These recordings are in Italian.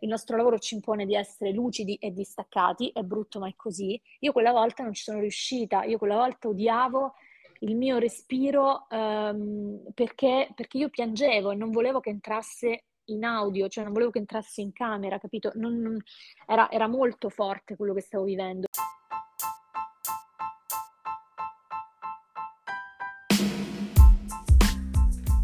il nostro lavoro ci impone di essere lucidi e distaccati, è brutto ma è così. Io quella volta non ci sono riuscita, io quella volta odiavo il mio respiro ehm, perché, perché io piangevo e non volevo che entrasse in audio, cioè non volevo che entrasse in camera, capito? Non, non, era, era molto forte quello che stavo vivendo.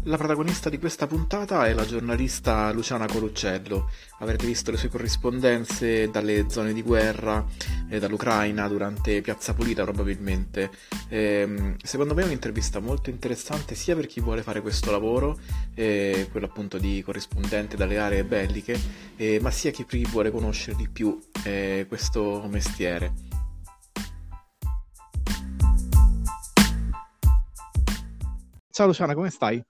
La protagonista di questa puntata è la giornalista Luciana Coluccello. Avrete visto le sue corrispondenze dalle zone di guerra, eh, dall'Ucraina, durante Piazza Pulita probabilmente. Eh, secondo me è un'intervista molto interessante sia per chi vuole fare questo lavoro, eh, quello appunto di corrispondente dalle aree belliche, eh, ma sia chi vuole conoscere di più eh, questo mestiere. Ciao Luciana, come stai?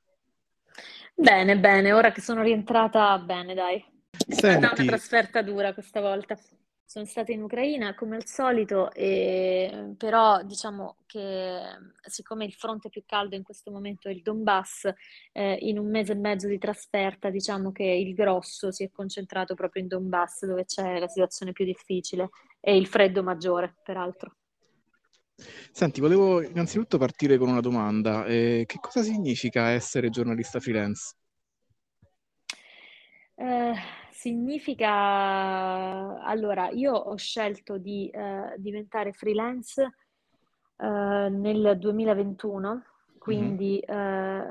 Bene, bene, ora che sono rientrata, bene, dai. È stata una Senti, trasferta dura questa volta. Sono stata in Ucraina come al solito, e, però diciamo che siccome il fronte più caldo in questo momento è il Donbass, eh, in un mese e mezzo di trasferta, diciamo che il grosso si è concentrato proprio in Donbass, dove c'è la situazione più difficile e il freddo maggiore, peraltro. Senti, volevo innanzitutto partire con una domanda. Eh, che cosa significa essere giornalista freelance? Eh, significa, allora, io ho scelto di eh, diventare freelance eh, nel 2021, Mhm. quindi eh,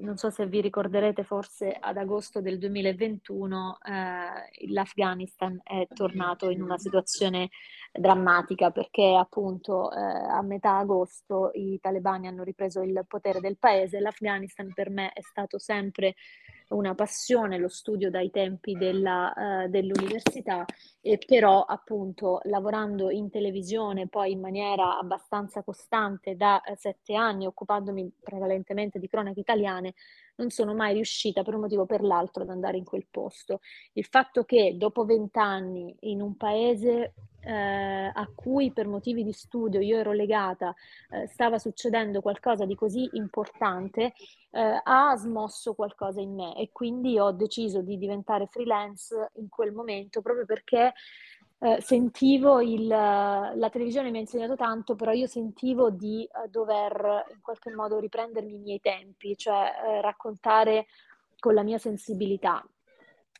non so se vi ricorderete, forse ad agosto del 2021 eh, l'Afghanistan è tornato in una situazione drammatica perché appunto eh, a metà agosto i talebani hanno ripreso il potere del paese. L'Afghanistan per me è stato sempre una passione, lo studio dai tempi della, eh, dell'università, e però appunto lavorando in televisione poi in maniera abbastanza costante da eh, sette anni, occupandomi prevalentemente di cronache italiane, non sono mai riuscita per un motivo o per l'altro ad andare in quel posto. Il fatto che dopo vent'anni in un paese eh, a cui per motivi di studio io ero legata, eh, stava succedendo qualcosa di così importante, eh, ha smosso qualcosa in me e quindi ho deciso di diventare freelance in quel momento proprio perché eh, sentivo il, la televisione mi ha insegnato tanto, però io sentivo di eh, dover in qualche modo riprendermi i miei tempi, cioè eh, raccontare con la mia sensibilità.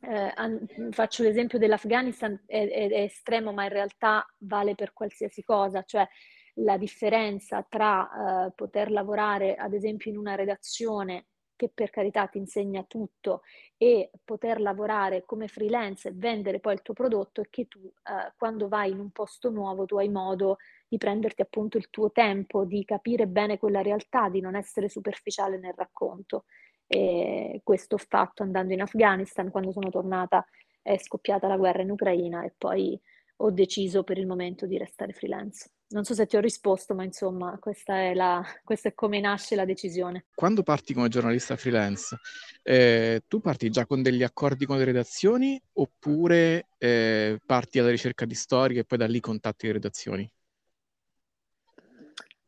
Eh, an- faccio l'esempio dell'Afghanistan, è, è- è estremo, ma in realtà vale per qualsiasi cosa, cioè la differenza tra eh, poter lavorare, ad esempio, in una redazione che per carità ti insegna tutto e poter lavorare come freelance e vendere poi il tuo prodotto è che tu eh, quando vai in un posto nuovo tu hai modo di prenderti appunto il tuo tempo, di capire bene quella realtà, di non essere superficiale nel racconto. E questo ho fatto andando in Afghanistan, quando sono tornata è scoppiata la guerra in Ucraina e poi ho deciso per il momento di restare freelance. Non so se ti ho risposto, ma insomma, questa è la, questa è come nasce la decisione. Quando parti come giornalista freelance, eh, tu parti già con degli accordi con le redazioni oppure eh, parti alla ricerca di storie e poi da lì contatti le redazioni?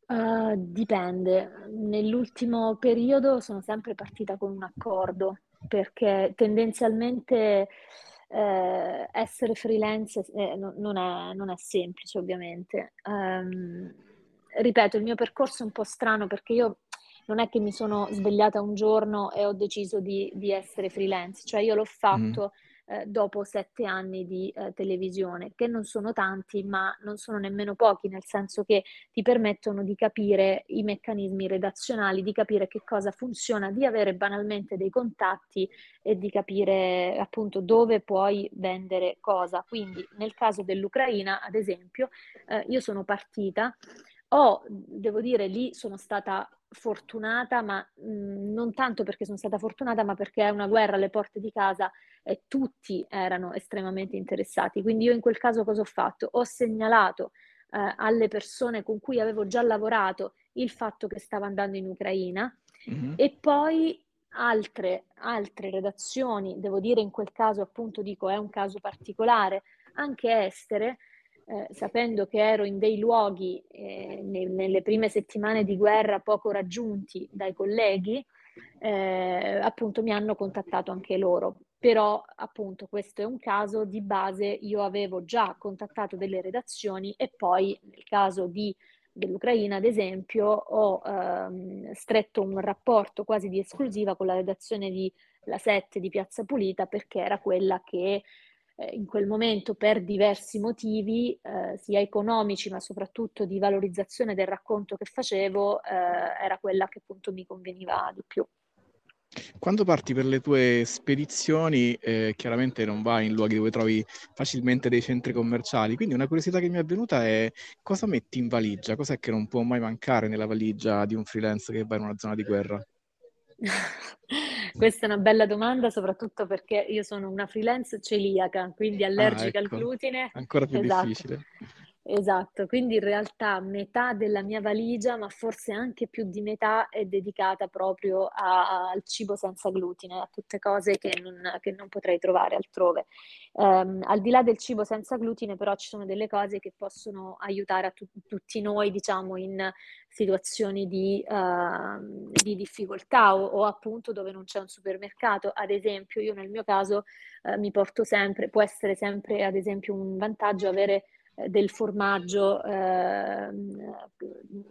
Uh, dipende. Nell'ultimo periodo sono sempre partita con un accordo perché tendenzialmente eh, essere freelance eh, no- non è, non è semplice, ovviamente. Ehm, ripeto, il mio percorso è un po' strano perché io non è che mi sono svegliata un giorno e ho deciso di, di essere freelance, cioè io l'ho Mhm. fatto eh, dopo sette anni di eh, televisione, che non sono tanti, ma non sono nemmeno pochi, nel senso che ti permettono di capire i meccanismi redazionali, di capire che cosa funziona, di avere banalmente dei contatti e di capire appunto dove puoi vendere cosa. Quindi nel caso dell'Ucraina, ad esempio, eh, io sono partita, ho, devo dire, lì sono stata fortunata, ma mh, non tanto perché sono stata fortunata, ma perché è una guerra alle porte di casa e tutti erano estremamente interessati. Quindi io in quel caso cosa ho fatto? Ho segnalato eh, alle persone con cui avevo già lavorato il fatto che stavo andando in Ucraina Mhm. e poi altre, altre redazioni, devo dire in quel caso appunto dico è un caso particolare, anche estere, eh, sapendo che ero in dei luoghi eh, ne- nelle prime settimane di guerra poco raggiunti dai colleghi, eh, appunto mi hanno contattato anche loro. però appunto questo è un caso di base, io avevo già contattato delle redazioni e poi nel caso di, dell'Ucraina, ad esempio, ho ehm, stretto un rapporto quasi di esclusiva con la redazione di La 7 di Piazza Pulita perché era quella che eh, in quel momento per diversi motivi, eh, sia economici ma soprattutto di valorizzazione del racconto che facevo, eh, era quella che appunto mi conveniva di più. Quando parti per le tue spedizioni, eh, chiaramente non vai in luoghi dove trovi facilmente dei centri commerciali, quindi una curiosità che mi è venuta è cosa metti in valigia? Cos'è che non può mai mancare nella valigia di un freelance che va in una zona di guerra? Questa è una bella domanda, soprattutto perché io sono una freelance celiaca, quindi allergica ah, ecco. al glutine. Ancora più esatto. difficile. Esatto, quindi in realtà metà della mia valigia, ma forse anche più di metà, è dedicata proprio a- al cibo senza glutine, a tutte cose che non, che non potrei trovare altrove. Um, al di là del cibo senza glutine, però, ci sono delle cose che possono aiutare a tu- tutti noi, diciamo, in situazioni di, uh, di difficoltà o, o, appunto dove non c'è un supermercato. Ad esempio, io nel mio caso uh, mi porto sempre, può essere sempre, ad esempio, un vantaggio avere del formaggio, eh,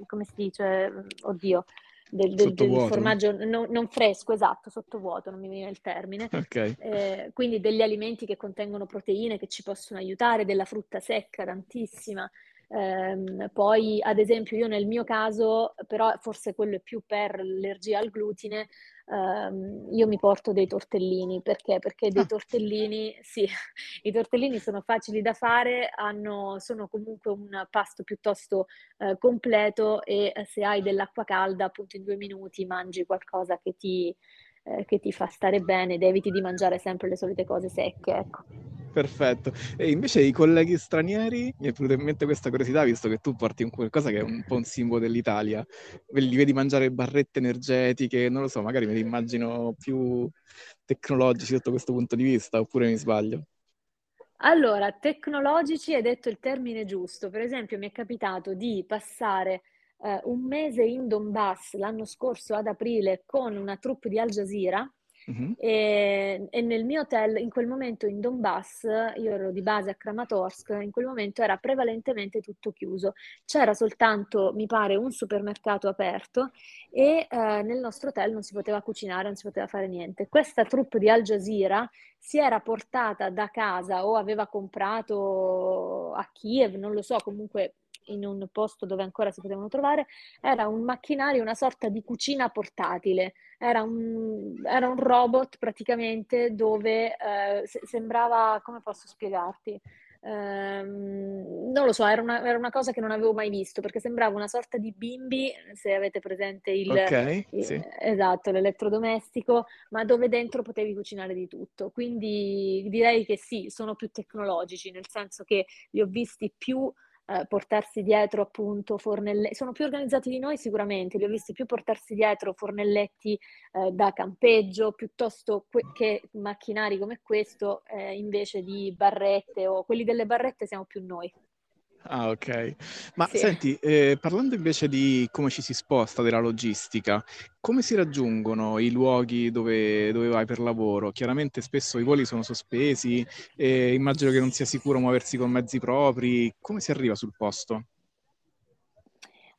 come si dice, oddio, del, del, del formaggio non, non, fresco, esatto, sottovuoto, non mi viene il termine. Okay. Eh, quindi degli alimenti che contengono proteine che ci possono aiutare, della frutta secca tantissima. Eh, poi, ad esempio, io nel mio caso, però forse quello è più per l'allergia al glutine, ehm, io mi porto dei tortellini. Perché? Perché dei ah. tortellini, sì, i tortellini sono facili da fare, hanno, sono comunque un pasto piuttosto eh, completo e eh, se hai dell'acqua calda, appunto in due minuti mangi qualcosa che ti, eh, che ti fa stare bene ed eviti di mangiare sempre le solite cose secche, ecco. Perfetto. E invece i colleghi stranieri, mi è venuta in mente questa curiosità, visto che tu porti un qualcosa che è un po' un simbolo dell'Italia, li vedi mangiare barrette energetiche, non lo so, magari me li immagino più tecnologici sotto questo punto di vista, oppure mi sbaglio? Allora, tecnologici hai detto il termine giusto. Per esempio, mi è capitato di passare eh, un mese in Donbass l'anno scorso ad aprile con una troupe di Al Jazeera Uh-huh. E, e, nel mio hotel, in quel momento in Donbass, io ero di base a Kramatorsk, in quel momento era prevalentemente tutto chiuso. C'era soltanto, mi pare, un supermercato aperto e eh, nel nostro hotel non si poteva cucinare, non si poteva fare niente. Questa troupe di Al Jazeera si era portata da casa o aveva comprato a Kiev, non lo so, comunque in un posto dove ancora si potevano trovare, era un macchinario, una sorta di cucina portatile, era un, era un robot praticamente dove eh, se- sembrava, come posso spiegarti? Um, non lo so, era una, era una, cosa che non avevo mai visto perché sembrava una sorta di bimbi, se avete presente il, okay, il sì. esatto, l'elettrodomestico, ma dove dentro potevi cucinare di tutto. Quindi direi che sì, sono più tecnologici, nel senso che li ho visti più eh, portarsi dietro appunto fornelletti, sono più organizzati di noi sicuramente, li ho visti più portarsi dietro fornelletti eh, da campeggio piuttosto que- che macchinari come questo eh, invece di barrette o quelli delle barrette siamo più noi. Ah, ok. Ma sì. senti, eh, parlando invece di come ci si sposta della logistica, come si raggiungono i luoghi dove, dove vai per lavoro? Chiaramente spesso i voli sono sospesi, eh, immagino che non sia sicuro muoversi con mezzi propri. Come si arriva sul posto?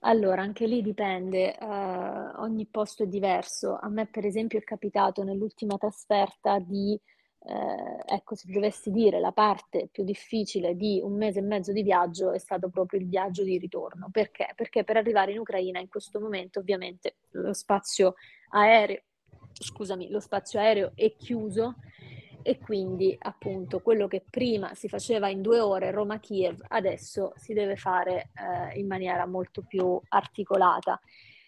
Allora, anche lì dipende, uh, ogni posto è diverso. A me, per esempio, è capitato nell'ultima trasferta di eh, ecco, se dovessi dire la parte più difficile di un mese e mezzo di viaggio è stato proprio il viaggio di ritorno. Perché? Perché per arrivare in Ucraina in questo momento ovviamente lo spazio aereo, scusami, lo spazio aereo è chiuso e quindi appunto quello che prima si faceva in due ore Roma-Kiev adesso si deve fare eh, in maniera molto più articolata.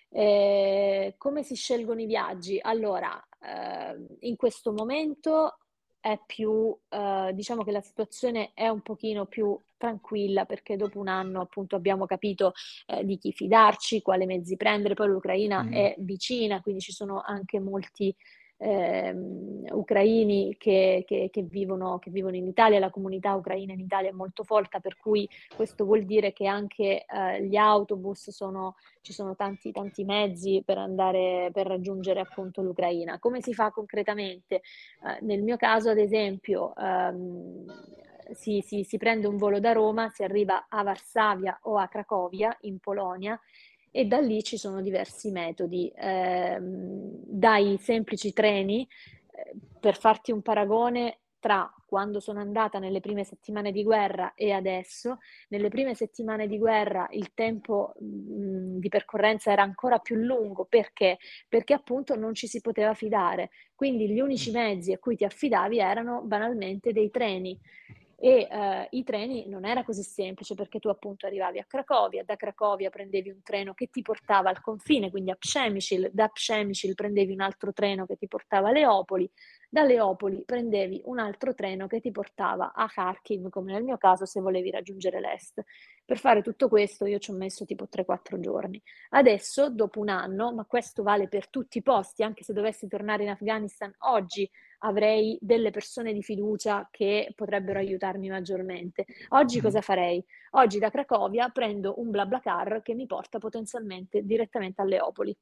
Eh, come si scelgono i viaggi? Allora, eh, in questo momento è più, eh, diciamo che la situazione è un pochino più tranquilla perché dopo un anno appunto abbiamo capito eh, di chi fidarci, quale mezzi prendere, poi l'Ucraina mm. è vicina, quindi ci sono anche molti eh, ucraini che, che, che, vivono, che, vivono, in Italia, la comunità ucraina in Italia è molto forte, per cui questo vuol dire che anche eh, gli autobus sono, ci sono tanti, tanti mezzi per andare, per raggiungere appunto l'Ucraina. Come si fa concretamente? Eh, nel mio caso, ad esempio, ehm, si, si, si prende un volo da Roma, si arriva a Varsavia o a Cracovia in Polonia e da lì ci sono diversi metodi, eh, dai semplici treni, eh, per farti un paragone tra quando sono andata nelle prime settimane di guerra e adesso, nelle prime settimane di guerra il tempo mh, di percorrenza era ancora più lungo. Perché? Perché appunto non ci si poteva fidare, quindi gli unici mezzi a cui ti affidavi erano banalmente dei treni e eh, i treni non era così semplice perché tu appunto arrivavi a Cracovia, da Cracovia prendevi un treno che ti portava al confine, quindi a Przemyśl, da Przemyśl prendevi un altro treno che ti portava a Leopoli, da Leopoli prendevi un altro treno che ti portava a Kharkiv, come nel mio caso se volevi raggiungere l'est. Per fare tutto questo io ci ho messo tipo 3-4 giorni. Adesso, dopo un anno, ma questo vale per tutti i posti, anche se dovessi tornare in Afghanistan oggi, avrei delle persone di fiducia che potrebbero aiutarmi maggiormente. Oggi cosa farei? Oggi da Cracovia prendo un BlaBlaCar che mi porta potenzialmente direttamente a Leopoli.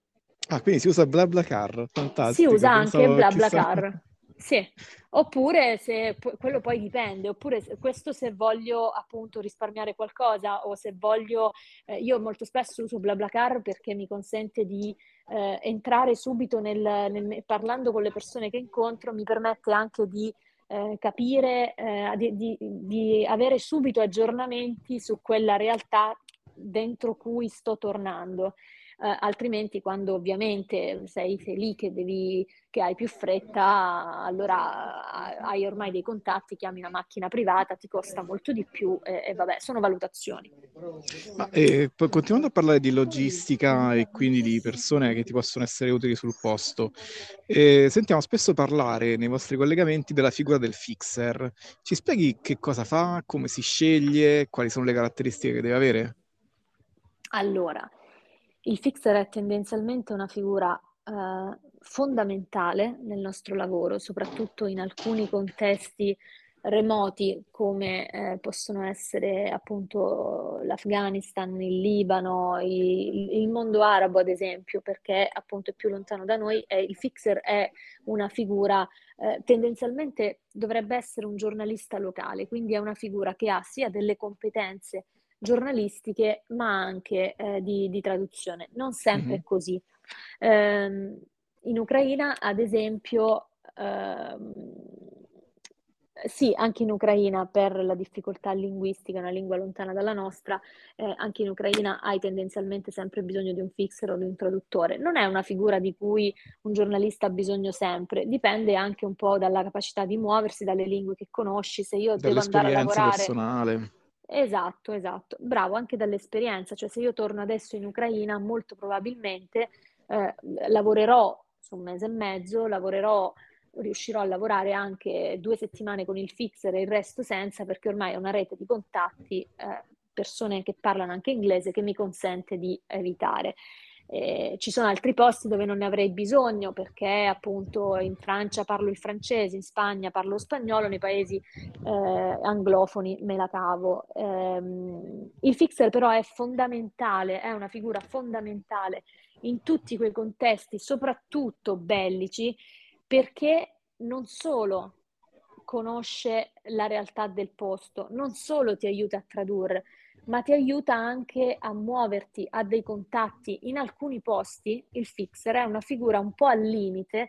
Ah, quindi si usa BlaBlaCar, fantastico. Si usa anche BlaBlaCar. Sì, oppure se quello poi dipende, oppure questo se voglio appunto risparmiare qualcosa o se voglio, eh, io molto spesso uso BlaBlaCar perché mi consente di eh, entrare subito nel, nel, parlando con le persone che incontro, mi permette anche di eh, capire, eh, di, di, di avere subito aggiornamenti su quella realtà dentro cui sto tornando eh, altrimenti quando ovviamente sei, sei lì che, devi, che hai più fretta, allora hai ormai dei contatti, chiami una macchina privata, ti costa molto di più e, e vabbè, sono valutazioni. Ma, eh, continuando a parlare di logistica e quindi di persone che ti possono essere utili sul posto, eh, sentiamo spesso parlare nei vostri collegamenti della figura del fixer. Ci spieghi che cosa fa, come si sceglie, quali sono le caratteristiche che deve avere? Allora, il fixer è tendenzialmente una figura eh, fondamentale nel nostro lavoro, soprattutto in alcuni contesti remoti come eh, possono essere appunto l'Afghanistan, il Libano, il, il, mondo arabo ad esempio, perché appunto è più lontano da noi e il fixer è una figura eh, tendenzialmente dovrebbe essere un giornalista locale, quindi è una figura che ha sia delle competenze giornalistiche, ma anche eh, di, di, traduzione. Non sempre mm-hmm. è così. Eh, in Ucraina, ad esempio, ehm, sì, anche in Ucraina per la difficoltà linguistica, una lingua lontana dalla nostra, eh, anche in Ucraina hai tendenzialmente sempre bisogno di un fixer o di un traduttore. Non è una figura di cui un giornalista ha bisogno sempre, dipende anche un po' dalla capacità di muoversi, dalle lingue che conosci. Se io devo andare a lavorare... personale Esatto, esatto. Bravo, anche dall'esperienza. Cioè, se io torno adesso in Ucraina, molto probabilmente eh, lavorerò su un mese e mezzo, lavorerò, riuscirò a lavorare anche due settimane con il fixer e il resto senza, perché ormai è una rete di contatti, eh, persone che parlano anche inglese, che mi consente di evitare. Eh, ci sono altri posti dove non ne avrei bisogno perché appunto in Francia parlo il francese, in Spagna parlo lo spagnolo, nei paesi eh, anglofoni me la cavo. Eh, il fixer però è fondamentale, è una figura fondamentale in tutti quei contesti, soprattutto bellici, perché non solo conosce la realtà del posto, non solo ti aiuta a tradurre, ma ti aiuta anche a muoverti, a dei contatti. In alcuni posti il fixer è una figura un po' al limite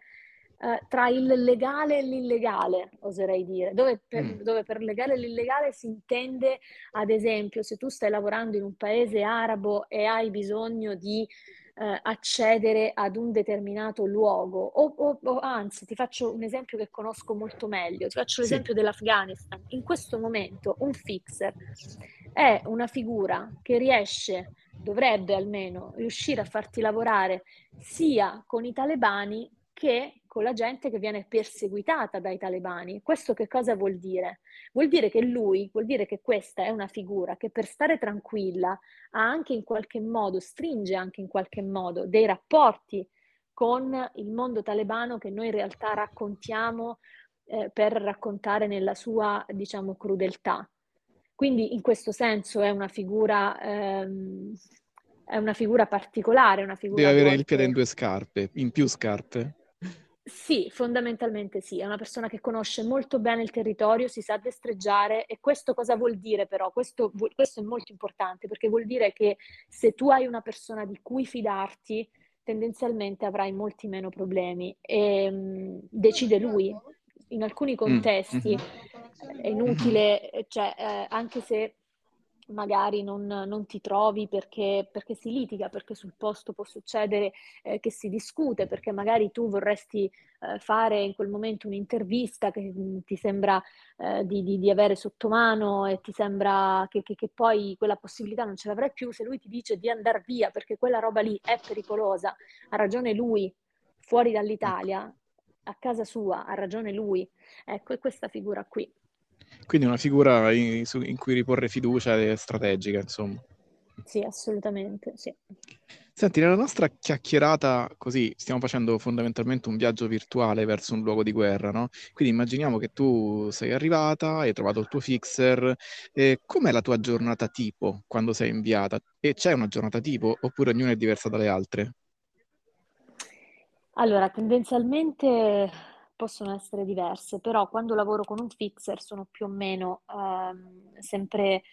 eh, tra il legale e l'illegale, oserei dire, dove per, mm. dove per legale e l'illegale si intende, ad esempio, se tu stai lavorando in un paese arabo e hai bisogno di eh, accedere ad un determinato luogo, o, o, o, anzi ti faccio un esempio che conosco molto meglio, ti faccio l'esempio sì. dell'Afghanistan. In questo momento un fixer è una figura che riesce, dovrebbe almeno riuscire a farti lavorare sia con i talebani che con la gente che viene perseguitata dai talebani. Questo che cosa vuol dire? Vuol dire che lui, vuol dire che questa è una figura che per stare tranquilla ha anche in qualche modo, stringe anche in qualche modo dei rapporti con il mondo talebano che noi in realtà raccontiamo eh, per raccontare nella sua, diciamo, crudeltà. Quindi in questo senso è una figura, ehm, è una figura particolare, una figura Deve avere volte... il piede in due scarpe, in più scarpe. Sì, fondamentalmente sì, è una persona che conosce molto bene il territorio, si sa destreggiare e questo cosa vuol dire però? Questo, questo, è molto importante perché vuol dire che se tu hai una persona di cui fidarti, tendenzialmente avrai molti meno problemi e um, decide lui. In alcuni mm, contesti mm-hmm. è inutile, cioè eh, anche se magari non, non ti trovi perché, perché, si litiga, perché sul posto può succedere eh, che si discute, perché magari tu vorresti eh, fare in quel momento un'intervista che mm, ti sembra eh, di, di, di, avere sotto mano e ti sembra che, che, che, poi quella possibilità non ce l'avrai più, se lui ti dice di andare via perché quella roba lì è pericolosa, ha ragione lui, fuori dall'Italia, a casa sua, ha ragione lui. Ecco, è questa figura qui. Quindi una figura in, in cui riporre fiducia è strategica, insomma. Sì, assolutamente, sì. Senti, nella nostra chiacchierata, così, stiamo facendo fondamentalmente un viaggio virtuale verso un luogo di guerra, no? Quindi immaginiamo che tu sei arrivata, hai trovato il tuo fixer, e com'è la tua giornata tipo quando sei inviata? E c'è una giornata tipo oppure ognuna è diversa dalle altre? Allora, tendenzialmente possono essere diverse, però quando lavoro con un fixer sono più o meno ehm, sempre,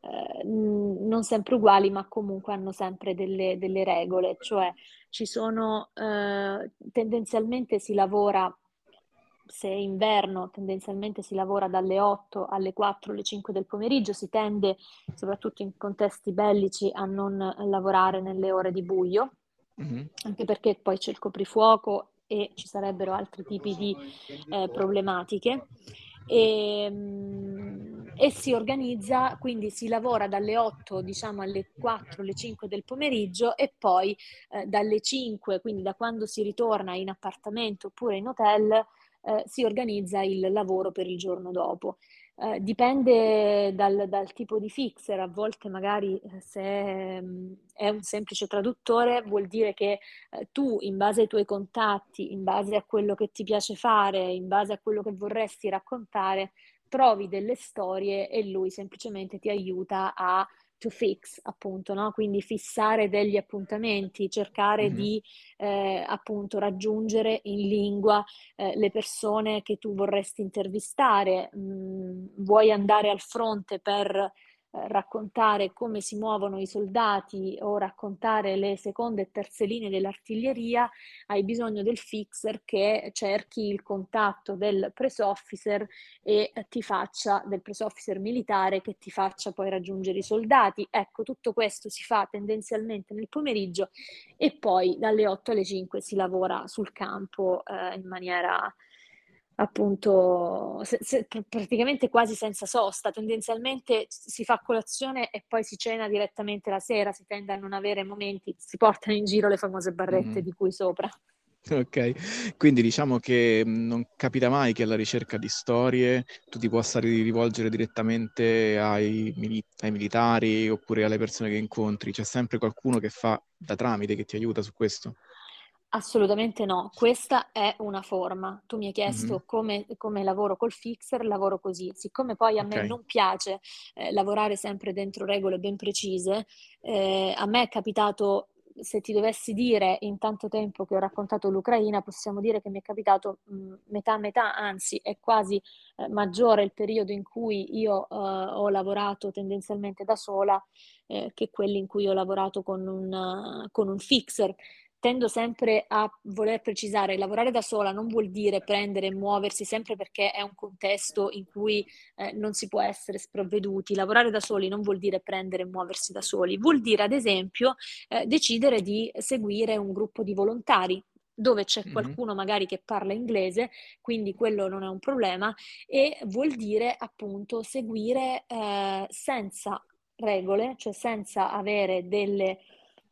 eh, non sempre uguali, ma comunque hanno sempre delle, delle regole, cioè ci sono, eh, tendenzialmente si lavora se è inverno tendenzialmente si lavora dalle 8 alle 4, alle 5 del pomeriggio, si tende, soprattutto in contesti bellici, a non lavorare nelle ore di buio, mm-hmm. anche perché poi c'è il coprifuoco e ci sarebbero altri tipi di eh, problematiche. E, ehm, e, si organizza, quindi si lavora dalle 8 diciamo alle 4, alle 5 del pomeriggio e poi eh, dalle 5, quindi da quando si ritorna in appartamento oppure in hotel, eh, si organizza il lavoro per il giorno dopo. Eh, dipende dal, dal, tipo di fixer, a volte magari eh, se è, mm, è un semplice traduttore vuol dire che eh, tu in base ai tuoi contatti, in base a quello che ti piace fare, in base a quello che vorresti raccontare, trovi delle storie e lui semplicemente ti aiuta a to fix, appunto, no? Quindi fissare degli appuntamenti, cercare mm-hmm. di eh, appunto raggiungere in lingua eh, le persone che tu vorresti intervistare. Mm, vuoi andare al fronte per raccontare come si muovono i soldati o raccontare le seconde e terze linee dell'artiglieria, hai bisogno del fixer che cerchi il contatto del press officer e ti faccia, del press officer militare che ti faccia poi raggiungere i soldati. Ecco, tutto questo si fa tendenzialmente nel pomeriggio e poi dalle 8 alle 5 si lavora sul campo eh, in maniera appunto se, se, praticamente quasi senza sosta, tendenzialmente si fa colazione e poi si cena direttamente la sera, si tende a non avere momenti, si portano in giro le famose barrette mm-hmm. di cui sopra. Ok, quindi diciamo che non capita mai che alla ricerca di storie tu ti possa rivolgere direttamente ai, mili- ai militari oppure alle persone che incontri, c'è sempre qualcuno che fa da tramite, che ti aiuta su questo. Assolutamente no, questa è una forma. Tu mi hai chiesto mm-hmm. come, come, lavoro col fixer, lavoro così. Siccome poi a okay. me non piace eh, lavorare sempre dentro regole ben precise, eh, a me è capitato, se ti dovessi dire in tanto tempo che ho raccontato l'Ucraina, possiamo dire che mi è capitato mh, metà metà, anzi è quasi eh, maggiore il periodo in cui io eh, ho lavorato tendenzialmente da sola eh, che quelli in cui ho lavorato con un, con un fixer tendo sempre a voler precisare, lavorare da sola non vuol dire prendere e muoversi sempre perché è un contesto in cui eh, non si può essere sprovveduti. Lavorare da soli non vuol dire prendere e muoversi da soli, vuol dire ad esempio eh, decidere di seguire un gruppo di volontari dove c'è qualcuno magari che parla inglese, quindi quello non è un problema, e vuol dire appunto seguire eh, senza regole, cioè senza avere delle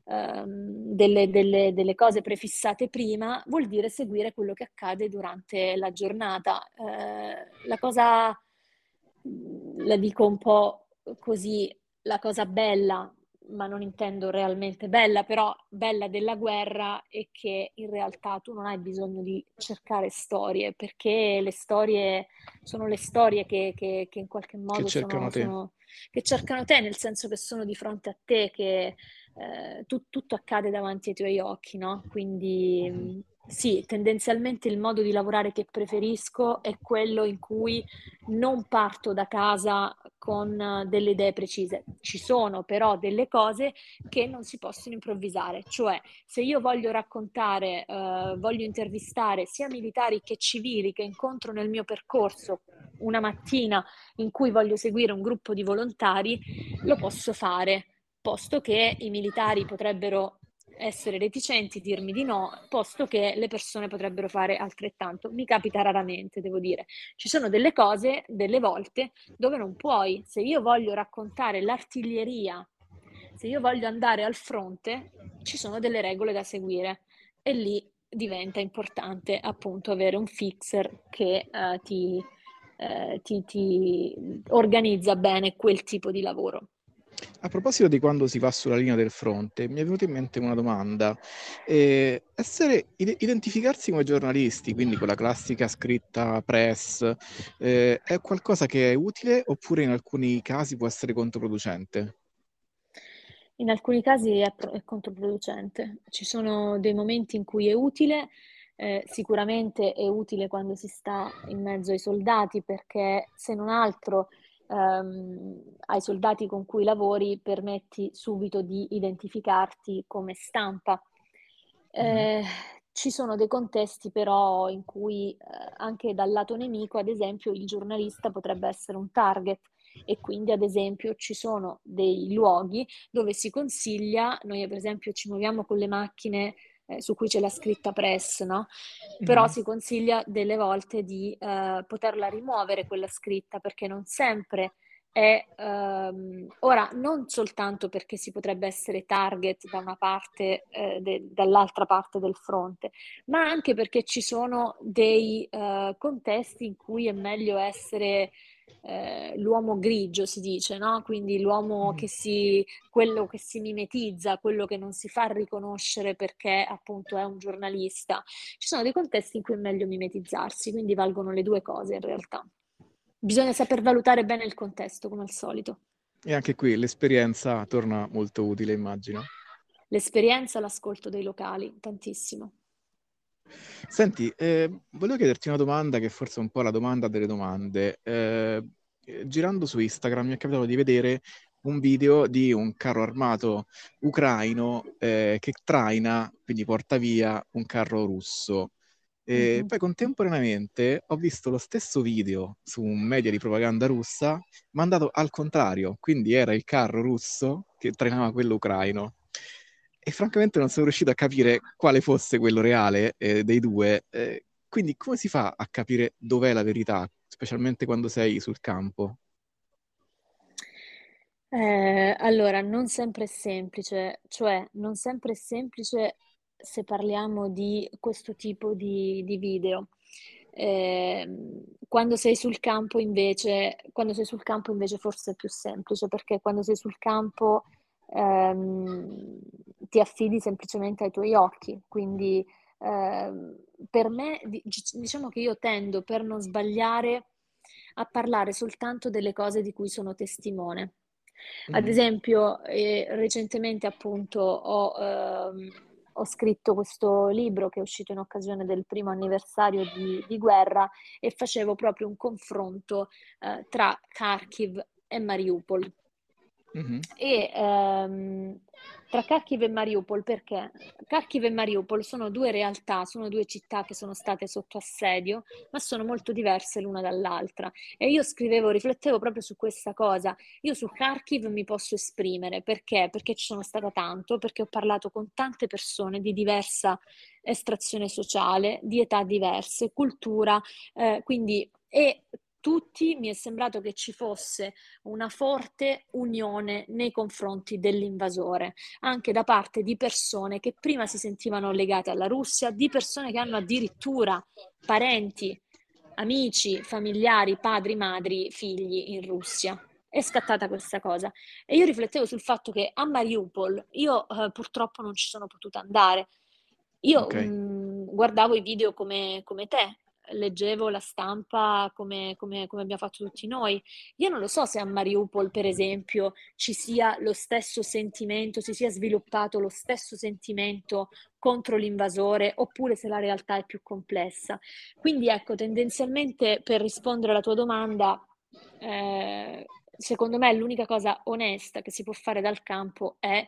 delle, delle, delle, cose prefissate prima, vuol dire seguire quello che accade durante la giornata. Eh, la cosa, la dico un po' così, la cosa bella ma non intendo realmente bella, però bella della guerra è che in realtà tu non hai bisogno di cercare storie, perché le storie sono le storie che, che, che in qualche modo che cercano, sono, sono, che cercano te, nel senso che sono di fronte a te, che eh, tu, tutto accade davanti ai tuoi occhi, no? Quindi mm-hmm. Sì, tendenzialmente il modo di lavorare che preferisco è quello in cui non parto da casa con delle idee precise. Ci sono però delle cose che non si possono improvvisare, cioè se io voglio raccontare, eh, voglio intervistare sia militari che civili che incontro nel mio percorso una mattina in cui voglio seguire un gruppo di volontari, lo posso fare, posto che i militari potrebbero essere reticenti, dirmi di no, posto che le persone potrebbero fare altrettanto. Mi capita raramente, devo dire. Ci sono delle cose, delle volte, dove non puoi. Se io voglio raccontare l'artiglieria, se io voglio andare al fronte, ci sono delle regole da seguire e lì diventa importante appunto avere un fixer che uh, ti, uh, ti, ti organizza bene quel tipo di lavoro. A proposito di quando si va sulla linea del fronte, mi è venuta in mente una domanda. Eh, essere, identificarsi come giornalisti, quindi con la classica scritta press, eh, è qualcosa che è utile oppure in alcuni casi può essere controproducente? In alcuni casi è, è controproducente. Ci sono dei momenti in cui è utile, eh, sicuramente è utile quando si sta in mezzo ai soldati perché se non altro ehm, ai soldati con cui lavori permetti subito di identificarti come stampa. Eh, ci sono dei contesti però in cui eh, anche dal lato nemico, ad esempio, il giornalista potrebbe essere un target e quindi ad esempio ci sono dei luoghi dove si consiglia, noi per esempio ci muoviamo con le macchine eh, su cui c'è la scritta press, no? Però mm-hmm. si consiglia delle volte di eh, poterla rimuovere quella scritta perché non sempre è ehm, ora non soltanto perché si potrebbe essere target da una parte, eh, de- dall'altra parte del fronte, ma anche perché ci sono dei eh, contesti in cui è meglio essere eh, l'uomo grigio, si dice, no? Quindi l'uomo mm. che si, quello che si mimetizza, quello che non si fa riconoscere perché appunto è un giornalista. Ci sono dei contesti in cui è meglio mimetizzarsi, quindi valgono le due cose in realtà. Bisogna saper valutare bene il contesto, come al solito. E anche qui l'esperienza torna molto utile, immagino. L'esperienza, l'ascolto dei locali, tantissimo. Senti, eh, volevo chiederti una domanda che forse è un po' la domanda delle domande. Eh, girando su Instagram mi è capitato di vedere un video di un carro armato ucraino eh, che traina, quindi porta via un carro russo. E mm-hmm. poi contemporaneamente ho visto lo stesso video su un media di propaganda russa mandato al contrario, quindi era il carro russo che trainava quello ucraino e francamente non sono riuscito a capire quale fosse quello reale eh, dei due. Eh, quindi come si fa a capire dov'è la verità, specialmente quando sei sul campo? Eh, allora, non sempre è semplice, cioè non sempre è semplice se parliamo di questo tipo di, di video. Eh, quando sei sul campo invece, quando sei sul campo invece forse è più semplice perché quando sei sul campo ehm, ti affidi semplicemente ai tuoi occhi. Quindi ehm, per me, diciamo che io tendo per non sbagliare a parlare soltanto delle cose di cui sono testimone. Ad mm-hmm. esempio, eh, recentemente appunto ho, ehm, ho, scritto questo libro che è uscito in occasione del primo anniversario di, di guerra e facevo proprio un confronto eh, tra Kharkiv e Mariupol. Mm-hmm. E ehm, tra Kharkiv e Mariupol, perché Kharkiv e Mariupol sono due realtà, sono due città che sono state sotto assedio, ma sono molto diverse l'una dall'altra. E io scrivevo, riflettevo proprio su questa cosa. Io su Kharkiv mi posso esprimere, perché? Perché ci sono stata tanto, perché ho parlato con tante persone di diversa estrazione sociale, di età diverse, cultura, eh, quindi e tutti mi è sembrato che ci fosse una forte unione nei confronti dell'invasore, anche da parte di persone che prima si sentivano legate alla Russia, di persone che hanno addirittura parenti, amici, familiari, padri, madri, figli in Russia. è scattata questa cosa. E io riflettevo sul fatto che a Mariupol io eh, purtroppo non ci sono potuta andare. Io Ok. mh, mm, guardavo i video come, come te, leggevo la stampa come, come, come abbiamo fatto tutti noi. Io non lo so se a Mariupol, per esempio, ci sia lo stesso sentimento, si sia sviluppato lo stesso sentimento contro l'invasore oppure se la realtà è più complessa. Quindi ecco, tendenzialmente per rispondere alla tua domanda, eh, secondo me l'unica cosa onesta che si può fare dal campo è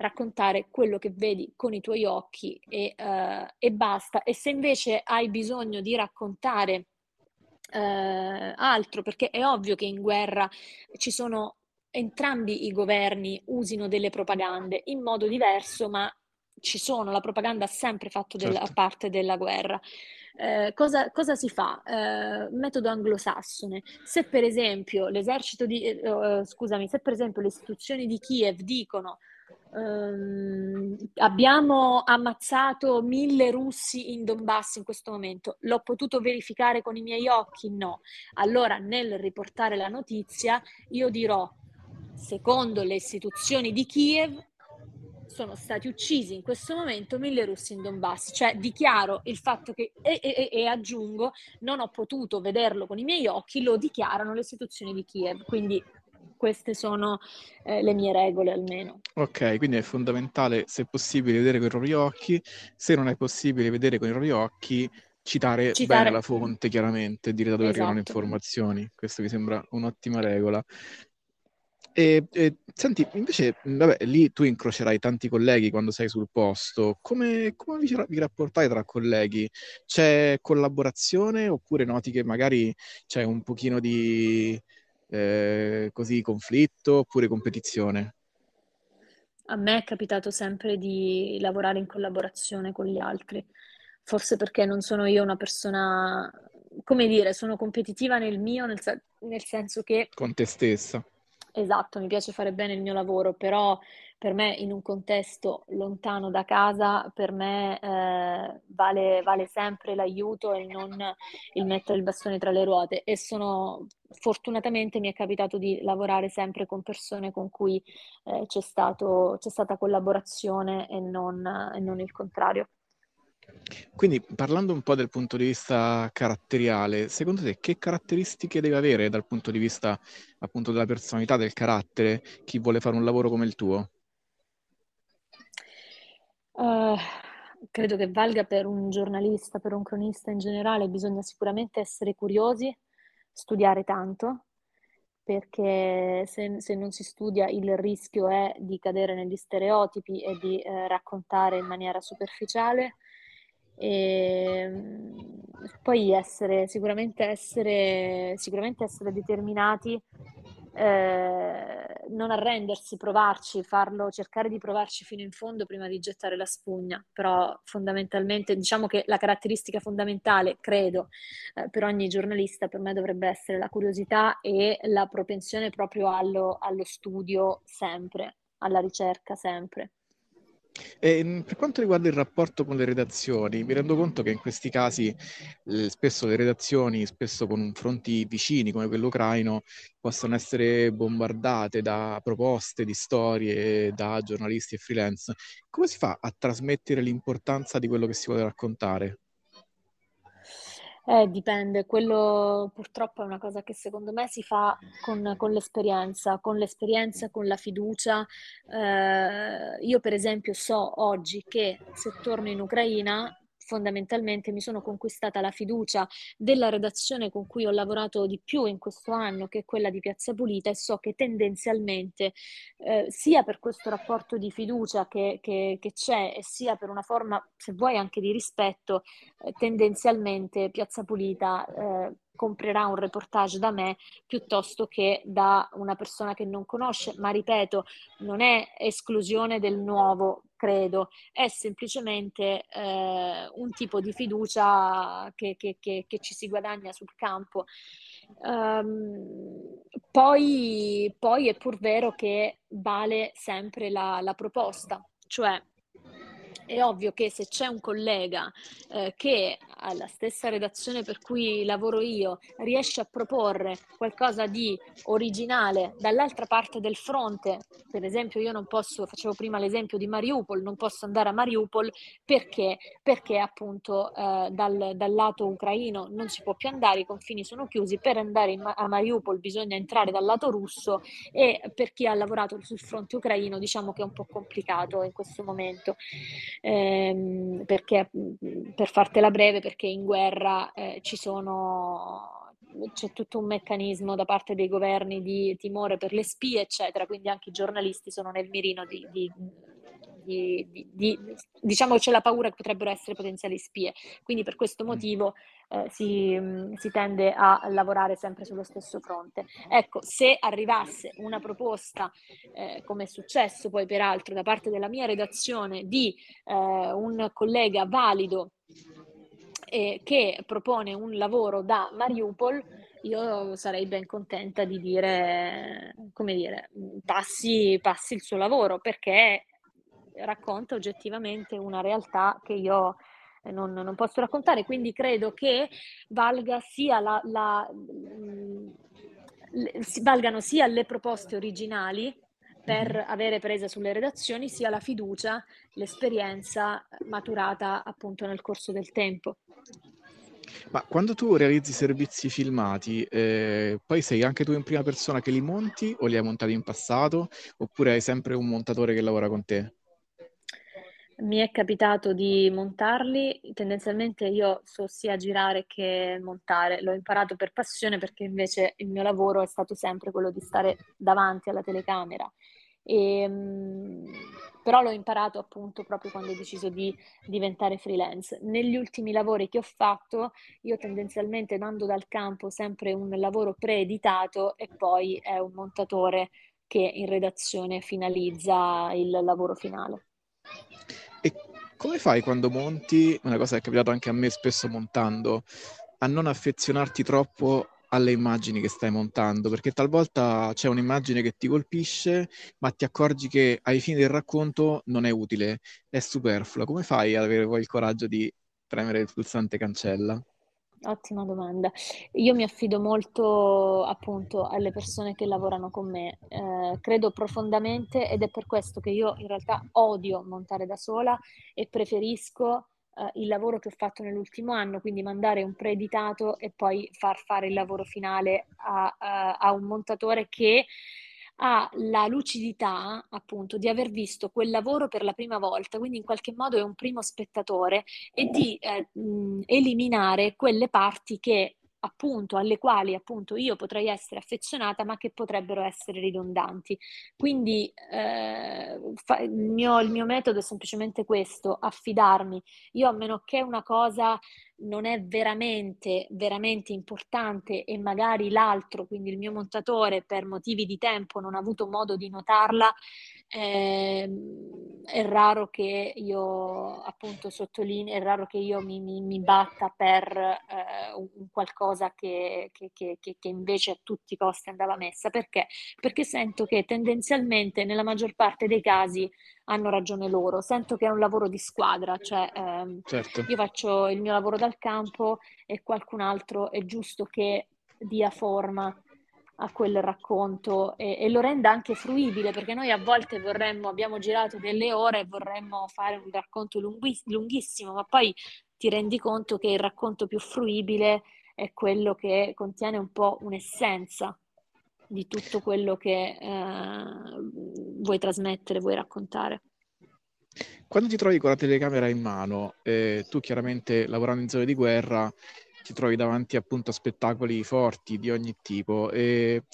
raccontare quello che vedi con i tuoi occhi e, uh, e basta. E se invece hai bisogno di raccontare uh, altro, perché è ovvio che in guerra ci sono entrambi i governi usino delle propagande in modo diverso, ma ci sono, la propaganda ha sempre fatto della certo. parte della guerra. Eh, cosa, cosa, si fa? Eh, metodo anglosassone. Se per esempio l'esercito di, eh, scusami, se per esempio le istituzioni di Kiev dicono Um, abbiamo ammazzato mille russi in Donbass in questo momento. L'ho potuto verificare con i miei occhi? No. Allora, nel riportare la notizia, io dirò, secondo le istituzioni di Kiev, sono stati uccisi in questo momento mille russi in Donbass, cioè dichiaro il fatto che, e, e, e, aggiungo, non ho potuto vederlo con i miei occhi, lo dichiarano le istituzioni di Kiev, quindi queste sono eh, le mie regole almeno. Ok, quindi è fondamentale, se possibile, vedere con i propri occhi, se non è possibile vedere con i propri occhi, citare, citare... bene la fonte, chiaramente, dire da dove esatto. arrivano le informazioni. Questo mi sembra un'ottima regola. E, e, senti, invece, vabbè, lì tu incrocerai tanti colleghi quando sei sul posto. Come, come vi, vi rapportate tra colleghi? C'è collaborazione oppure noti che magari c'è un pochino di eh, così conflitto oppure competizione? A me è capitato sempre di lavorare in collaborazione con gli altri, forse perché non sono io una persona, come dire, sono competitiva nel mio, nel, nel senso che... Con te stessa. Esatto, mi piace fare bene il mio lavoro, però per me in un contesto lontano da casa, per me eh, vale, vale, sempre l'aiuto e non il mettere il bastone tra le ruote. E sono, fortunatamente mi è capitato di lavorare sempre con persone con cui eh, c'è, stato, c'è, stata collaborazione e non, e non il contrario. Quindi parlando un po' del punto di vista caratteriale, secondo te che caratteristiche deve avere dal punto di vista appunto della personalità, del carattere, chi vuole fare un lavoro come il tuo? Uh, credo che valga per un giornalista, per un cronista in generale, bisogna sicuramente essere curiosi, studiare tanto, perché se, se non si studia il rischio è di cadere negli stereotipi e di eh, raccontare in maniera superficiale e ehm, poi essere, sicuramente essere, sicuramente essere determinati, eh, non arrendersi, provarci, farlo, cercare di provarci fino in fondo prima di gettare la spugna, però fondamentalmente diciamo che la caratteristica fondamentale, credo, eh, per ogni giornalista per me dovrebbe essere la curiosità e la propensione proprio allo, allo studio sempre, alla ricerca sempre. E mm, per quanto riguarda il rapporto con le redazioni, mi rendo conto che in questi casi eh, spesso le redazioni, spesso con fronti vicini come quello ucraino, possono essere bombardate da proposte di storie da giornalisti e freelance. Come si fa a trasmettere l'importanza di quello che si vuole raccontare? Eh, dipende, quello purtroppo è una cosa che secondo me si fa con, con l'esperienza, con l'esperienza, con la fiducia. Eh, io per esempio so oggi che se torno in Ucraina fondamentalmente mi sono conquistata la fiducia della redazione con cui ho lavorato di più in questo anno, che è quella di Piazza Pulita, e so che tendenzialmente, eh, sia per questo rapporto di fiducia che, che, che, c'è, e sia per una forma, se vuoi, anche di rispetto, eh, tendenzialmente Piazza Pulita eh, comprerà un reportage da me piuttosto che da una persona che non conosce, ma ripeto, non è esclusione del nuovo, credo, è semplicemente eh, un tipo di fiducia che, che, che, che, ci si guadagna sul campo. Um, poi, poi, è pur vero che vale sempre la, la proposta, cioè è ovvio che se c'è un collega eh, che alla stessa redazione per cui lavoro io riesce a proporre qualcosa di originale dall'altra parte del fronte, per esempio io non posso, facevo prima l'esempio di Mariupol, non posso andare a Mariupol perché, perché appunto eh, dal, dal, lato ucraino non si può più andare, i confini sono chiusi, per andare in, a Mariupol bisogna entrare dal lato russo e per chi ha lavorato sul fronte ucraino diciamo che è un po' complicato in questo momento, ehm, perché per fartela breve, perché in guerra eh, ci sono c'è tutto un meccanismo da parte dei governi di timore per le spie, eccetera, quindi anche i giornalisti sono nel mirino di, di, di, di diciamo che c'è la paura che potrebbero essere potenziali spie, quindi per questo mm. motivo eh, si, si, tende a lavorare sempre sullo stesso fronte. Ecco, se arrivasse una proposta, eh, come è successo poi peraltro da parte della mia redazione, di eh, un collega valido eh, che propone un lavoro da Mariupol, io sarei ben contenta di dire, come dire, passi, passi il suo lavoro perché racconta oggettivamente una realtà che io eh, non, non posso raccontare, quindi credo che valga sia la, la, mh, valgano sia le proposte originali per mm-hmm. avere presa sulle redazioni sia la fiducia, l'esperienza maturata appunto nel corso del tempo. Ma quando tu realizzi servizi filmati, eh, poi sei anche tu in prima persona che li monti o li hai montati in passato oppure hai sempre un montatore che lavora con te? Mi è capitato di montarli, tendenzialmente io so sia girare che montare, l'ho imparato per passione perché invece il mio lavoro è stato sempre quello di stare davanti alla telecamera. E, ehm, però l'ho imparato appunto proprio quando ho deciso di diventare freelance. Negli ultimi lavori che ho fatto, io tendenzialmente mando dal campo sempre un lavoro preeditato e poi è un montatore che in redazione finalizza il lavoro finale. E come fai quando monti, una cosa che è capitato anche a me spesso montando, a non affezionarti troppo alle immagini che stai montando? Perché talvolta c'è un'immagine che ti colpisce, ma ti accorgi che ai fini del racconto non è utile, è superflua. Come fai ad avere poi il coraggio di premere il pulsante cancella? Ottima domanda. Io mi affido molto appunto alle persone che lavorano con me. Eh, credo profondamente ed è per questo che io in realtà odio montare da sola e preferisco eh, il lavoro che ho fatto nell'ultimo anno, quindi mandare un preeditato e poi far fare il lavoro finale a, a, a un montatore che ha la lucidità appunto di aver visto quel lavoro per la prima volta, quindi in qualche modo è un primo spettatore e di eh, mh, eliminare quelle parti che appunto alle quali appunto io potrei essere affezionata ma che potrebbero essere ridondanti. Quindi eh, fa, il, mio, il mio metodo è semplicemente questo, affidarmi. Io a meno che una cosa non è veramente, veramente importante e magari l'altro, quindi il mio montatore per motivi di tempo non ha avuto modo di notarla, eh, è raro che io appunto sottolinei, è raro che io mi, mi, mi batta per eh, un qualcosa che, che, che, che, invece a tutti i costi andava messa. Perché? Perché sento che tendenzialmente nella maggior parte dei casi hanno ragione loro, sento che è un lavoro di squadra, cioè ehm, certo. io faccio il mio lavoro dal campo e qualcun altro è giusto che dia forma a quel racconto e, e, lo renda anche fruibile, perché noi a volte vorremmo, abbiamo girato delle ore e vorremmo fare un racconto lunghiss- lunghissimo, ma poi ti rendi conto che il racconto più fruibile è quello che contiene un po' un'essenza di tutto quello che eh, vuoi trasmettere, vuoi raccontare. Quando ti trovi con la telecamera in mano, eh, tu chiaramente lavorando in zone di guerra, ti trovi davanti appunto a spettacoli forti di ogni tipo. E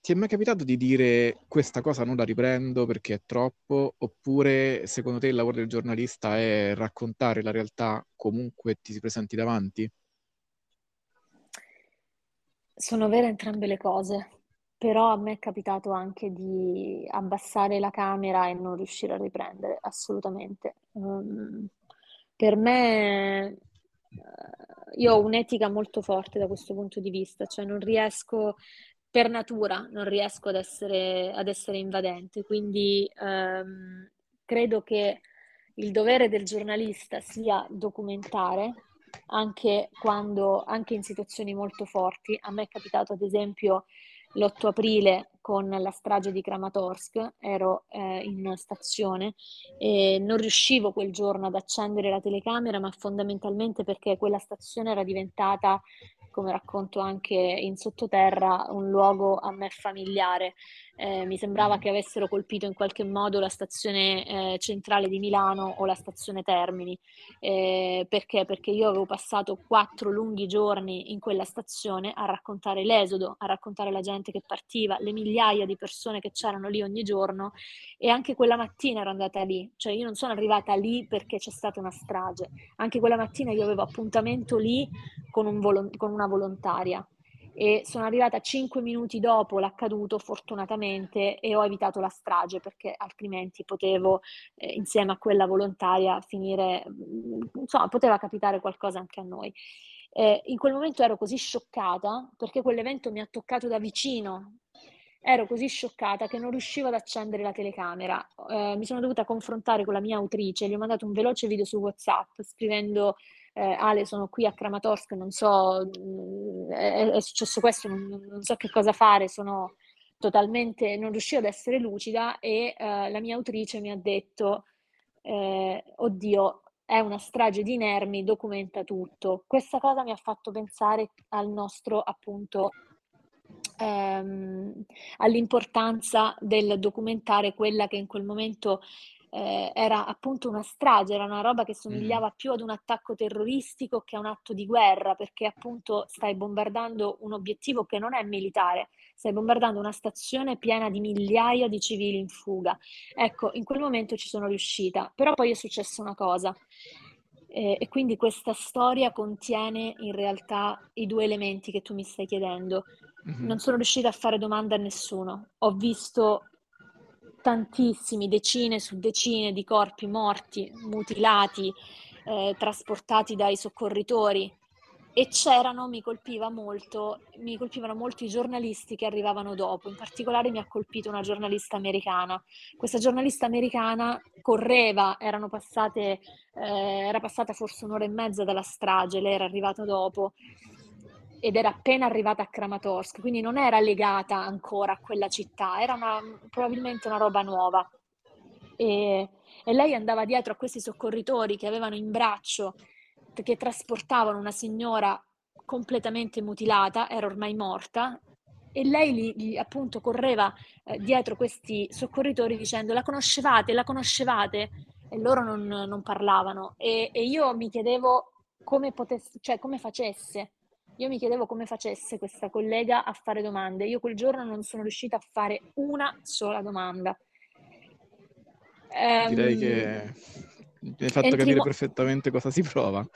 ti è mai capitato di dire questa cosa non la riprendo perché è troppo? Oppure secondo te il lavoro del giornalista è raccontare la realtà comunque ti si presenti davanti? Sono vere entrambe le cose, però a me è capitato anche di abbassare la camera e non riuscire a riprendere, assolutamente. Um, per me io ho un'etica molto forte da questo punto di vista, cioè non riesco per natura, non riesco ad essere, ad essere invadente, quindi ehm, credo che il dovere del giornalista sia documentare anche quando, anche in situazioni molto forti. A me è capitato ad esempio l'8 aprile con la strage di Kramatorsk, ero eh, in stazione e non riuscivo quel giorno ad accendere la telecamera, ma fondamentalmente perché quella stazione era diventata come racconto anche in sottoterra, un luogo a me familiare. Eh, mi sembrava che avessero colpito in qualche modo la stazione eh, centrale di Milano o la stazione Termini. Eh, perché? Perché io avevo passato quattro lunghi giorni in quella stazione a raccontare l'esodo, a raccontare la gente che partiva, le migliaia di persone che c'erano lì ogni giorno e anche quella mattina ero andata lì, cioè io non sono arrivata lì perché c'è stata una strage, anche quella mattina io avevo appuntamento lì con, un volo- con una volontaria e sono arrivata cinque minuti dopo l'accaduto fortunatamente e ho evitato la strage perché altrimenti potevo eh, insieme a quella volontaria finire, mm, insomma poteva capitare qualcosa anche a noi. Eh, in quel momento ero così scioccata perché quell'evento mi ha toccato da vicino ero così scioccata che non riuscivo ad accendere la telecamera. Eh, mi sono dovuta confrontare con la mia autrice, gli ho mandato un veloce video su WhatsApp scrivendo eh, Ale sono qui a Kramatorsk, non so, mm, è, è successo questo, non, non, so che cosa fare, sono totalmente, non riuscivo ad essere lucida e eh, la mia autrice mi ha detto, eh, oddio, è una strage di inermi, documenta tutto. Questa cosa mi ha fatto pensare al nostro appunto ehm, all'importanza del documentare quella che in quel momento eh, era appunto una strage, era una roba che somigliava più ad un attacco terroristico che a un atto di guerra, perché appunto stai bombardando un obiettivo che non è militare, stai bombardando una stazione piena di migliaia di civili in fuga. Ecco, in quel momento ci sono riuscita, però poi è successa una cosa. Eh, e quindi questa storia contiene in realtà i due elementi che tu mi stai chiedendo. Mm-hmm. Non sono riuscita a fare domande a nessuno. Ho visto tantissimi, decine su decine di corpi morti, mutilati, eh, trasportati dai soccorritori e c'erano, mi molto, mi colpivano molto i giornalisti che arrivavano dopo, in particolare mi ha colpito una giornalista americana. Questa giornalista americana correva, passate, eh, era passata forse un'ora e mezza dalla strage, lei era arrivata dopo ed era appena arrivata a Kramatorsk, quindi non era legata ancora a quella città, era una, probabilmente una roba nuova. E, e, lei andava dietro a questi soccorritori che avevano in braccio, che trasportavano una signora completamente mutilata, era ormai morta, e lei li, li, appunto correva eh, dietro questi soccorritori dicendo la conoscevate, la conoscevate, e loro non, non parlavano. E, e, io mi chiedevo come, potesse, cioè, come facesse io mi chiedevo come facesse questa collega a fare domande. Io quel giorno non sono riuscita a fare una sola domanda. Direi um, che hai fatto capire mo- perfettamente cosa si prova.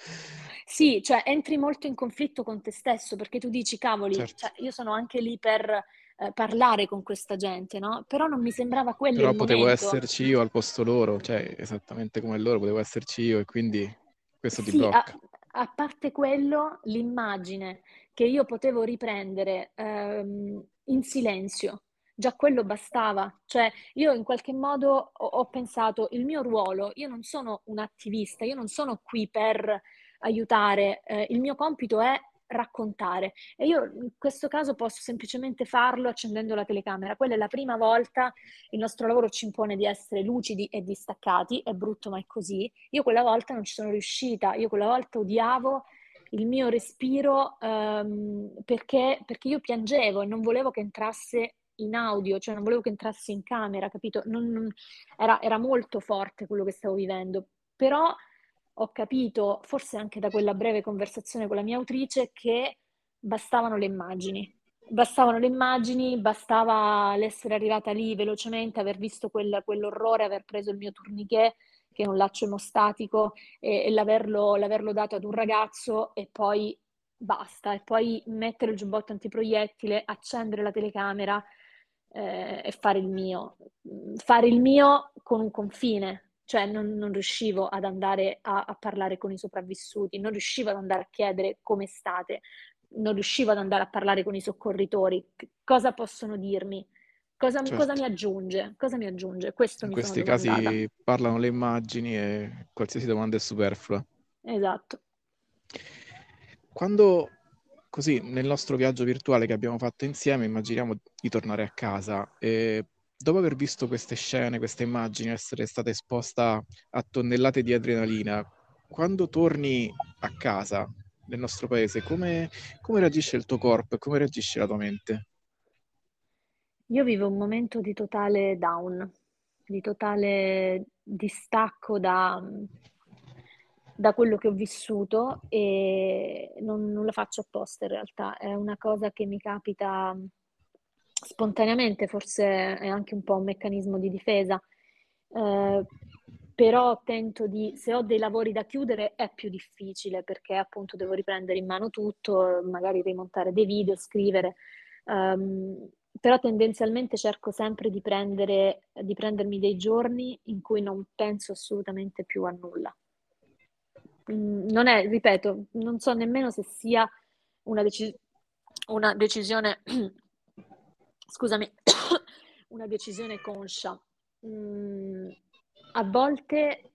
Sì, cioè entri molto in conflitto con te stesso perché tu dici, cavoli, certo. cioè, io sono anche lì per eh, parlare con questa gente, no? Però non mi sembrava quello Però potevo momento. esserci io al posto loro, cioè esattamente come loro, potevo esserci io e quindi questo sì, ti blocca. A, a parte quello, l'immagine che io potevo riprendere ehm, in silenzio, già quello bastava. Cioè, io in qualche modo ho, ho pensato, il mio ruolo, io non sono un attivista, io non sono qui per aiutare, eh, il mio compito è raccontare. E io in questo caso posso semplicemente farlo accendendo la telecamera. Quella è la prima volta, il nostro lavoro ci impone di essere lucidi e distaccati, è brutto ma è così. Io quella volta non ci sono riuscita, io quella volta odiavo il mio respiro um, perché, perché io piangevo e non volevo che entrasse in audio, cioè non volevo che entrasse in camera, capito? Non, non, era, era molto forte quello che stavo vivendo, però ho capito, forse anche da quella breve conversazione con la mia autrice, che bastavano le immagini. Bastavano le immagini, bastava l'essere arrivata lì velocemente, aver visto quel, quell'orrore, aver preso il mio tourniquet, che è un laccio emostatico, e, e l'averlo, l'averlo dato ad un ragazzo e poi basta. E poi mettere il giubbotto antiproiettile, accendere la telecamera eh, e fare il mio. Fare il mio con un confine, cioè non, non riuscivo ad andare a, a, parlare con i sopravvissuti, non riuscivo ad andare a chiedere come state, non riuscivo ad andare a parlare con i soccorritori, cosa possono dirmi, cosa, certo. cosa mi aggiunge, cosa mi aggiunge, questo In mi questi casi parlano le immagini e qualsiasi domanda è superflua. Esatto. Quando così nel nostro viaggio virtuale che abbiamo fatto insieme, immaginiamo di tornare a casa e dopo aver visto queste scene, queste immagini, essere stata esposta a tonnellate di adrenalina, quando torni a casa nel nostro paese, come, come reagisce il tuo corpo e come reagisce la tua mente? Io vivo un momento di totale down, di totale distacco da, da quello che ho vissuto e non, non, la faccio apposta in realtà, è una cosa che mi capita spontaneamente, forse è anche un po' un meccanismo di difesa, eh, però tento di, se ho dei lavori da chiudere è più difficile perché appunto devo riprendere in mano tutto, magari rimontare dei video, scrivere, um, però tendenzialmente cerco sempre di, prendere, di prendermi dei giorni in cui non penso assolutamente più a nulla. Mm, non è, ripeto, non so nemmeno se sia una, deci- una decisione, scusami, una decisione conscia. Mm, a volte,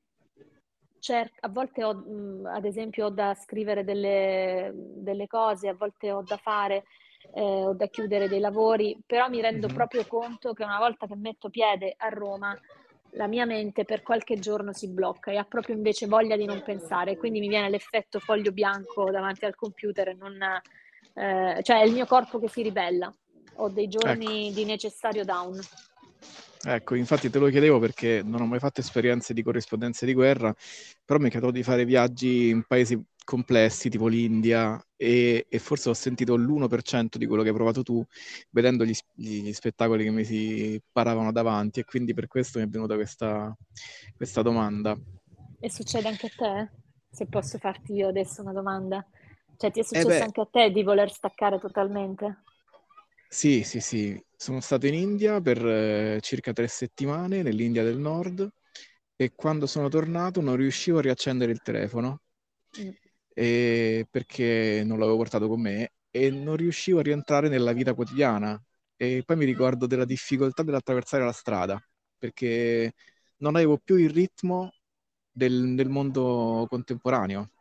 cer- a volte ho, mh, mm, ad esempio, ho da scrivere delle, delle, cose, a volte ho da fare, eh, ho da chiudere dei lavori, però mi rendo mm-hmm. proprio conto che una volta che metto piede a Roma, la mia mente per qualche giorno si blocca e ha proprio invece voglia di non pensare, quindi mi viene l'effetto foglio bianco davanti al computer, non, eh, cioè è il mio corpo che si ribella. Ho dei giorni ecco. di necessario down. Ecco, infatti te lo chiedevo perché non ho mai fatto esperienze di corrispondenza di guerra, però mi è capitato di fare viaggi in paesi complessi, tipo l'India, e, e forse ho sentito l'1% di quello che hai provato tu vedendo gli, gli, spettacoli che mi si paravano davanti, e quindi per questo mi è venuta questa, questa domanda. E succede anche a te? Se posso farti io adesso una domanda. Cioè, ti è eh successo eh anche a te di voler staccare totalmente? Sì, sì, sì. Sono stato in India per eh, circa tre settimane, nell'India del Nord, e quando sono tornato non riuscivo a riaccendere il telefono mm. Perché non l'avevo portato con me e non riuscivo a rientrare nella vita quotidiana. E poi mi ricordo della difficoltà dell'attraversare la strada perché non avevo più il ritmo del, del mondo contemporaneo.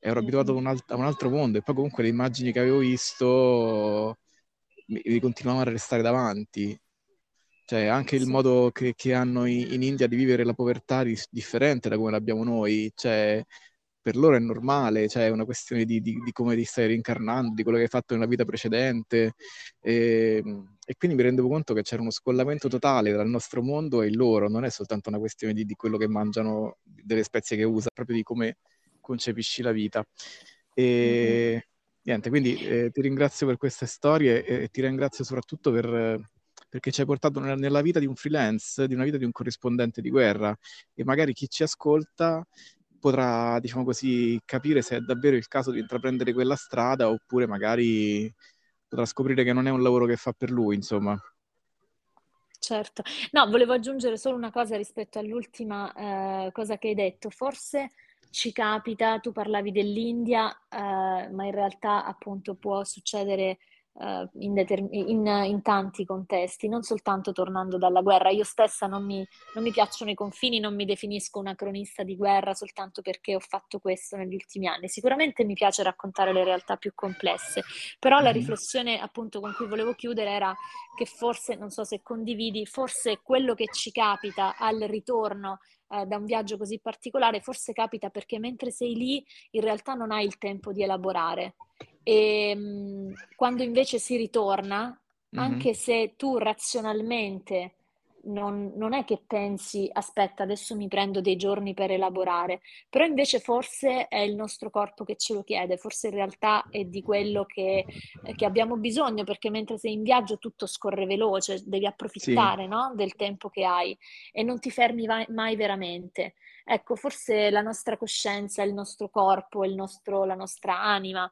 Ero abituato a un, alt- a un altro mondo e poi comunque le immagini che avevo visto mi continuavano a restare davanti. Cioè, anche il modo che, che hanno in, in, India di vivere la povertà è differente da come l'abbiamo noi. Cioè, per loro è normale, cioè è una questione di, di, di, come ti stai reincarnando, di quello che hai fatto nella vita precedente. E, e, quindi mi rendevo conto che c'era uno scollamento totale tra il nostro mondo e il loro, non è soltanto una questione di, di quello che mangiano, delle spezie che usano, proprio di come concepisci la vita. E, mm-hmm. Niente, quindi eh, ti ringrazio per queste storie e ti ringrazio soprattutto per, perché ci hai portato nella, nella, vita di un freelance, di una vita di un corrispondente di guerra e magari chi ci ascolta potrà, diciamo così, capire se è davvero il caso di intraprendere quella strada oppure magari potrà scoprire che non è un lavoro che fa per lui, insomma. Certo. No, volevo aggiungere solo una cosa rispetto all'ultima eh, cosa che hai detto. Forse ci capita, tu parlavi dell'India, eh, ma in realtà appunto può succedere eh, in, determ- in, in, tanti contesti, non soltanto tornando dalla guerra. Io stessa non mi, non mi, piacciono i confini, non mi definisco una cronista di guerra soltanto perché ho fatto questo negli ultimi anni. Sicuramente mi piace raccontare le realtà più complesse, però la mhm. riflessione appunto con cui volevo chiudere era che forse, non so se condividi, forse quello che ci capita al ritorno eh, da un viaggio così particolare, forse capita perché mentre sei lì in realtà non hai il tempo di elaborare. E mh, mm, quando invece si ritorna, mm-hmm. anche se tu razionalmente non, non, è che pensi, aspetta, adesso mi prendo dei giorni per elaborare, però invece forse è il nostro corpo che ce lo chiede, forse in realtà è di quello che, che abbiamo bisogno, perché mentre sei in viaggio tutto scorre veloce, devi approfittare sì. no? del tempo che hai e non ti fermi mai, mai veramente. Ecco, forse la nostra coscienza, il nostro corpo, il nostro, la nostra anima,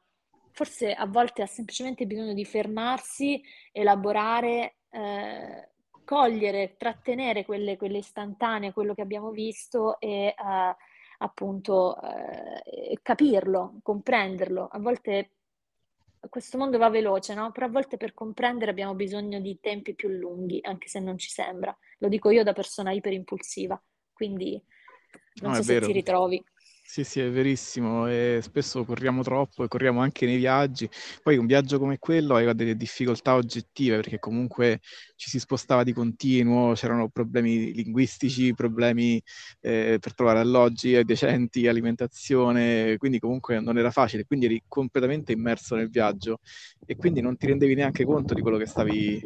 forse a volte ha semplicemente bisogno di fermarsi, elaborare. Eh, cogliere, trattenere quelle, quelle istantanee, quello che abbiamo visto e uh, appunto uh, capirlo, comprenderlo. A volte questo mondo va veloce, no? Però a volte per comprendere abbiamo bisogno di tempi più lunghi, anche se non ci sembra. Lo dico io da persona iperimpulsiva, quindi non no, so se ti ritrovi. Sì, sì, è verissimo. E spesso corriamo troppo e corriamo anche nei viaggi. Poi un viaggio come quello aveva delle difficoltà oggettive perché comunque ci si spostava di continuo, c'erano problemi linguistici, problemi eh, per trovare alloggi decenti, alimentazione, quindi comunque non era facile. Quindi eri completamente immerso nel viaggio e quindi non ti rendevi neanche conto di quello che stavi,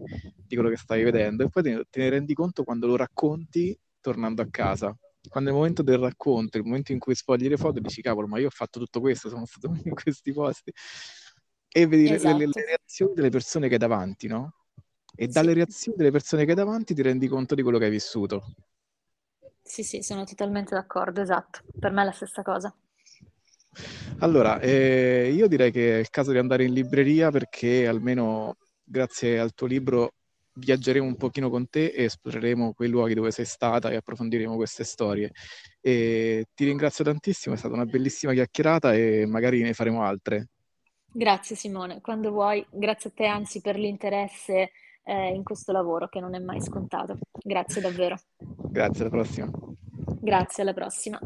quello che stavi vedendo. E poi te ne rendi conto quando lo racconti tornando a casa quando è il momento del racconto, il momento in cui sfogli le foto, dici cavolo, ma io ho fatto tutto questo, sono stato in questi posti. E vedi esatto. le, le, reazioni delle persone che hai davanti, no? E dalle sì. reazioni delle persone che hai davanti ti rendi conto di quello che hai vissuto. Sì, sì, sono totalmente d'accordo, esatto. Per me è la stessa cosa. Allora, eh, io direi che è il caso di andare in libreria perché almeno grazie al tuo libro viaggeremo un pochino con te e esploreremo quei luoghi dove sei stata e approfondiremo queste storie. E ti ringrazio tantissimo, è stata una bellissima chiacchierata e magari ne faremo altre. Grazie Simone, quando vuoi, grazie a te anzi per l'interesse eh, in questo lavoro che non è mai scontato. Grazie davvero. Grazie, alla prossima. Grazie, alla prossima.